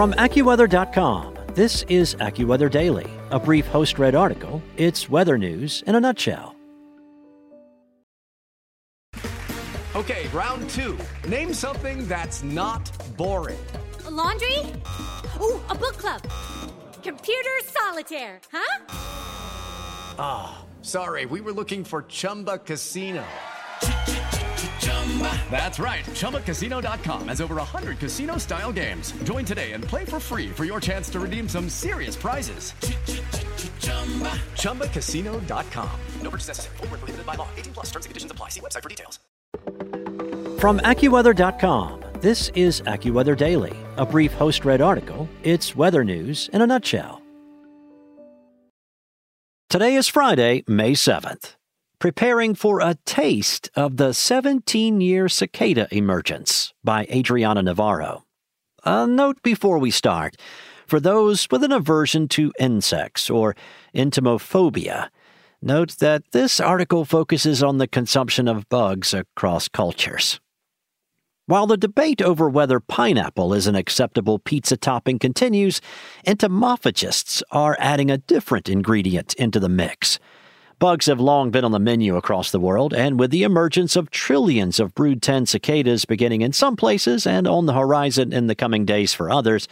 From AccuWeather.com, this is AccuWeather Daily, a brief host read article. It's weather news in a nutshell. Okay, round two. Name something that's not boring. A laundry? Ooh, a book club. Computer solitaire, huh? Ah, oh, sorry, we were looking for Chumba Casino. That's right. ChumbaCasino.com has over 100 casino style games. Join today and play for free for your chance to redeem some serious prizes. ChumbaCasino.com. No purchase necessary. Full prohibited by law. 18 plus terms and conditions apply. See website for details. From AccuWeather.com, this is AccuWeather Daily, a brief host read article. It's weather news in a nutshell. Today is Friday, May 7th preparing for a taste of the 17 year cicada emergence by Adriana Navarro. A note before we start for those with an aversion to insects or entomophobia, note that this article focuses on the consumption of bugs across cultures. While the debate over whether pineapple is an acceptable pizza topping continues, entomophagists are adding a different ingredient into the mix Bugs have long been on the menu across the world, and with the emergence of trillions of brood 10 cicadas beginning in some places and on the horizon in the coming days for others,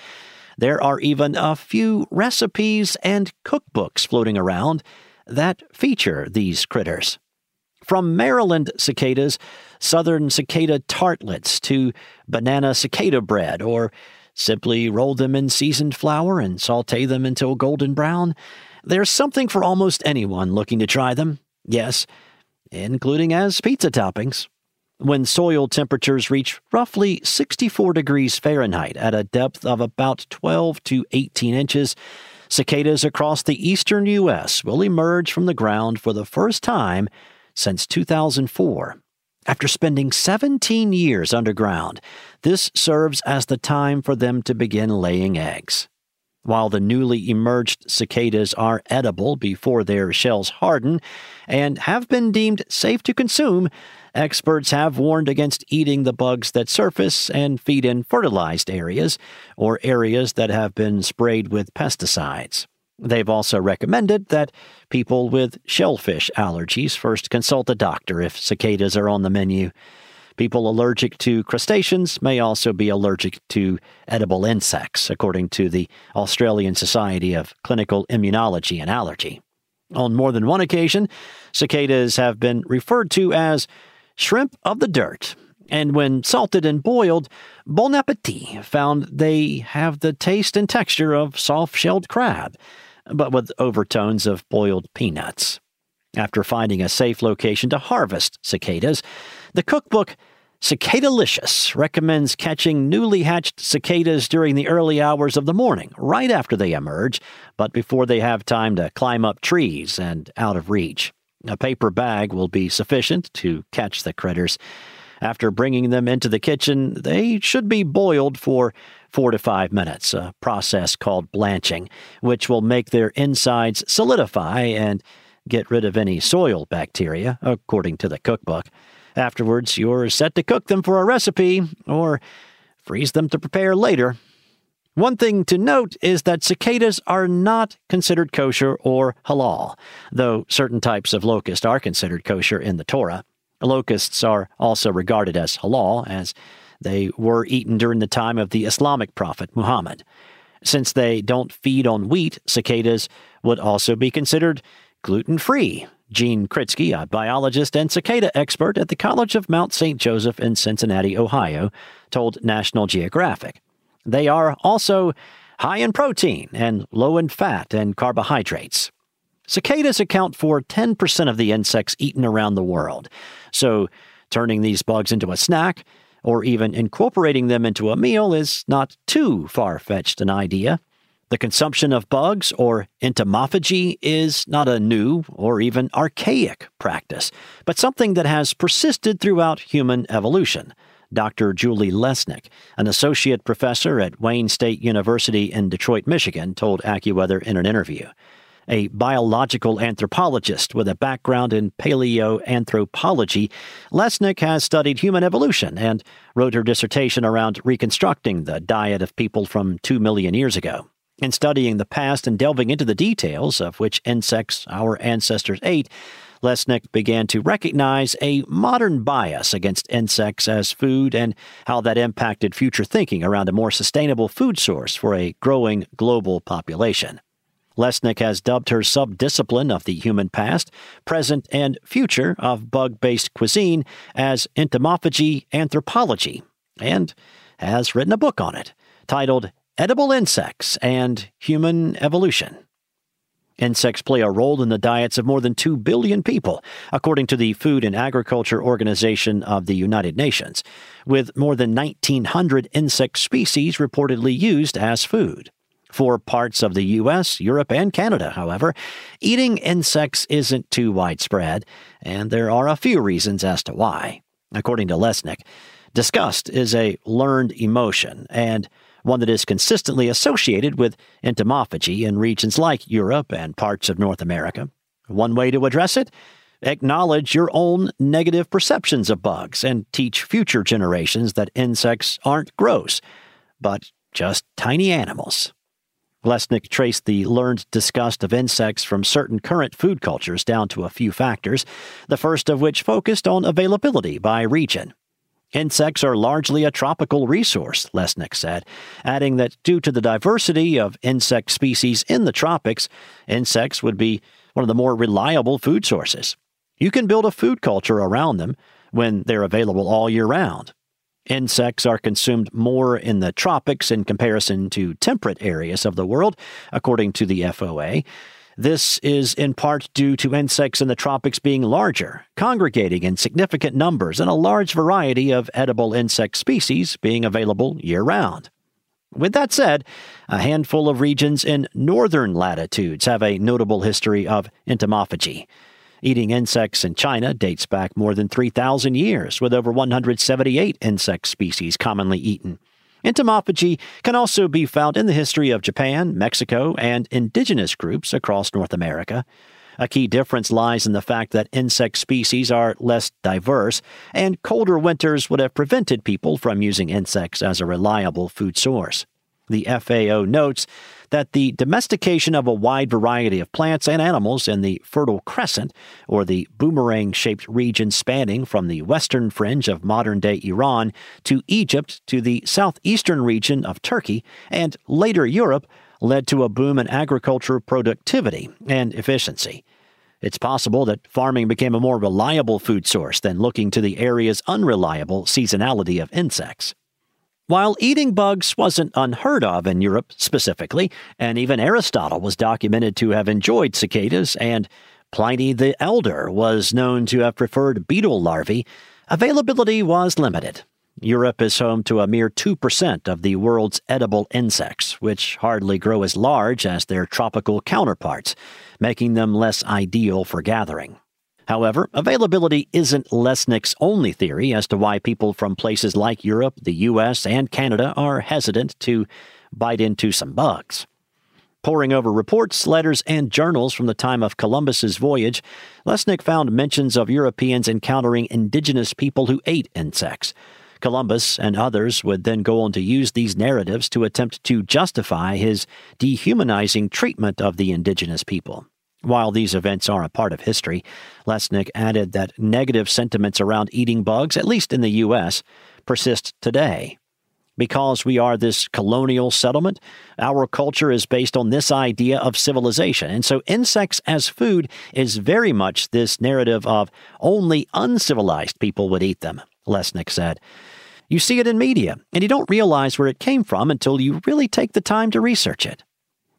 there are even a few recipes and cookbooks floating around that feature these critters. From Maryland cicadas, southern cicada tartlets, to banana cicada bread, or simply roll them in seasoned flour and saute them until golden brown, there's something for almost anyone looking to try them, yes, including as pizza toppings. When soil temperatures reach roughly 64 degrees Fahrenheit at a depth of about 12 to 18 inches, cicadas across the eastern U.S. will emerge from the ground for the first time since 2004. After spending 17 years underground, this serves as the time for them to begin laying eggs. While the newly emerged cicadas are edible before their shells harden and have been deemed safe to consume, experts have warned against eating the bugs that surface and feed in fertilized areas or areas that have been sprayed with pesticides. They've also recommended that people with shellfish allergies first consult a doctor if cicadas are on the menu. People allergic to crustaceans may also be allergic to edible insects, according to the Australian Society of Clinical Immunology and Allergy. On more than one occasion, cicadas have been referred to as shrimp of the dirt, and when salted and boiled, Bon Appetit found they have the taste and texture of soft shelled crab, but with overtones of boiled peanuts. After finding a safe location to harvest cicadas, the cookbook Cicadalicious recommends catching newly hatched cicadas during the early hours of the morning, right after they emerge, but before they have time to climb up trees and out of reach. A paper bag will be sufficient to catch the critters. After bringing them into the kitchen, they should be boiled for four to five minutes, a process called blanching, which will make their insides solidify and get rid of any soil bacteria, according to the cookbook. Afterwards, you're set to cook them for a recipe or freeze them to prepare later. One thing to note is that cicadas are not considered kosher or halal, though certain types of locust are considered kosher in the Torah. Locusts are also regarded as halal, as they were eaten during the time of the Islamic prophet Muhammad. Since they don't feed on wheat, cicadas would also be considered gluten free, Gene Kritsky, a biologist and cicada expert at the College of Mount St. Joseph in Cincinnati, Ohio, told National Geographic. They are also high in protein and low in fat and carbohydrates. Cicadas account for 10% of the insects eaten around the world, so turning these bugs into a snack or even incorporating them into a meal is not too far fetched an idea. The consumption of bugs, or entomophagy, is not a new or even archaic practice, but something that has persisted throughout human evolution. Dr. Julie Lesnick, an associate professor at Wayne State University in Detroit, Michigan, told AccuWeather in an interview. A biological anthropologist with a background in paleoanthropology, Lesnick has studied human evolution and wrote her dissertation around reconstructing the diet of people from two million years ago. In studying the past and delving into the details of which insects our ancestors ate, Lesnick began to recognize a modern bias against insects as food and how that impacted future thinking around a more sustainable food source for a growing global population. Lesnick has dubbed her subdiscipline of the human past, present, and future of bug based cuisine as entomophagy anthropology, and has written a book on it titled Edible Insects and Human Evolution. Insects play a role in the diets of more than 2 billion people, according to the Food and Agriculture Organization of the United Nations, with more than 1,900 insect species reportedly used as food. For parts of the U.S., Europe, and Canada, however, eating insects isn't too widespread, and there are a few reasons as to why. According to Lesnick, disgust is a learned emotion, and one that is consistently associated with entomophagy in regions like Europe and parts of North America. One way to address it? Acknowledge your own negative perceptions of bugs and teach future generations that insects aren't gross, but just tiny animals. Lesnick traced the learned disgust of insects from certain current food cultures down to a few factors, the first of which focused on availability by region. Insects are largely a tropical resource, Lesnick said, adding that due to the diversity of insect species in the tropics, insects would be one of the more reliable food sources. You can build a food culture around them when they're available all year round. Insects are consumed more in the tropics in comparison to temperate areas of the world, according to the FOA. This is in part due to insects in the tropics being larger, congregating in significant numbers, and a large variety of edible insect species being available year round. With that said, a handful of regions in northern latitudes have a notable history of entomophagy. Eating insects in China dates back more than 3,000 years, with over 178 insect species commonly eaten. Entomophagy can also be found in the history of Japan, Mexico, and indigenous groups across North America. A key difference lies in the fact that insect species are less diverse, and colder winters would have prevented people from using insects as a reliable food source. The FAO notes that the domestication of a wide variety of plants and animals in the Fertile Crescent, or the boomerang shaped region spanning from the western fringe of modern day Iran to Egypt to the southeastern region of Turkey and later Europe, led to a boom in agriculture productivity and efficiency. It's possible that farming became a more reliable food source than looking to the area's unreliable seasonality of insects. While eating bugs wasn't unheard of in Europe specifically, and even Aristotle was documented to have enjoyed cicadas, and Pliny the Elder was known to have preferred beetle larvae, availability was limited. Europe is home to a mere 2% of the world's edible insects, which hardly grow as large as their tropical counterparts, making them less ideal for gathering. However, availability isn't Lesnick's only theory as to why people from places like Europe, the US, and Canada are hesitant to bite into some bugs. Poring over reports, letters, and journals from the time of Columbus's voyage, Lesnick found mentions of Europeans encountering indigenous people who ate insects. Columbus and others would then go on to use these narratives to attempt to justify his dehumanizing treatment of the indigenous people. While these events are a part of history, Lesnick added that negative sentiments around eating bugs, at least in the U.S., persist today. Because we are this colonial settlement, our culture is based on this idea of civilization. And so insects as food is very much this narrative of only uncivilized people would eat them, Lesnick said. You see it in media, and you don't realize where it came from until you really take the time to research it.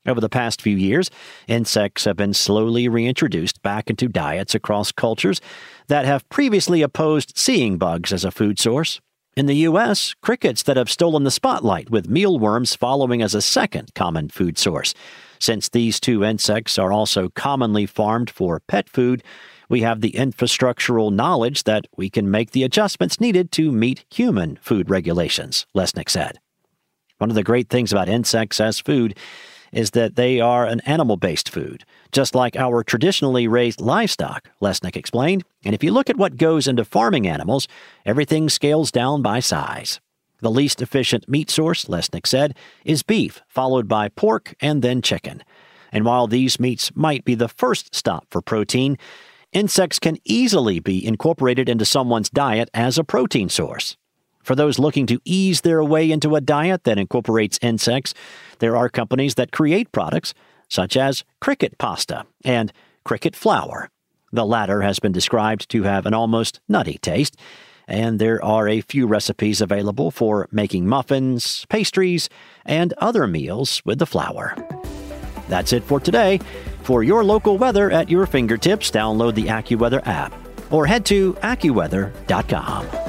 Over the past few years, insects have been slowly reintroduced back into diets across cultures that have previously opposed seeing bugs as a food source. In the U.S., crickets that have stolen the spotlight, with mealworms following as a second common food source. Since these two insects are also commonly farmed for pet food, we have the infrastructural knowledge that we can make the adjustments needed to meet human food regulations, Lesnick said. One of the great things about insects as food is that they are an animal based food, just like our traditionally raised livestock, Lesnick explained. And if you look at what goes into farming animals, everything scales down by size. The least efficient meat source, Lesnick said, is beef, followed by pork and then chicken. And while these meats might be the first stop for protein, insects can easily be incorporated into someone's diet as a protein source. For those looking to ease their way into a diet that incorporates insects, there are companies that create products such as cricket pasta and cricket flour. The latter has been described to have an almost nutty taste, and there are a few recipes available for making muffins, pastries, and other meals with the flour. That's it for today. For your local weather at your fingertips, download the AccuWeather app or head to AccuWeather.com.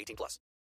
18 plus.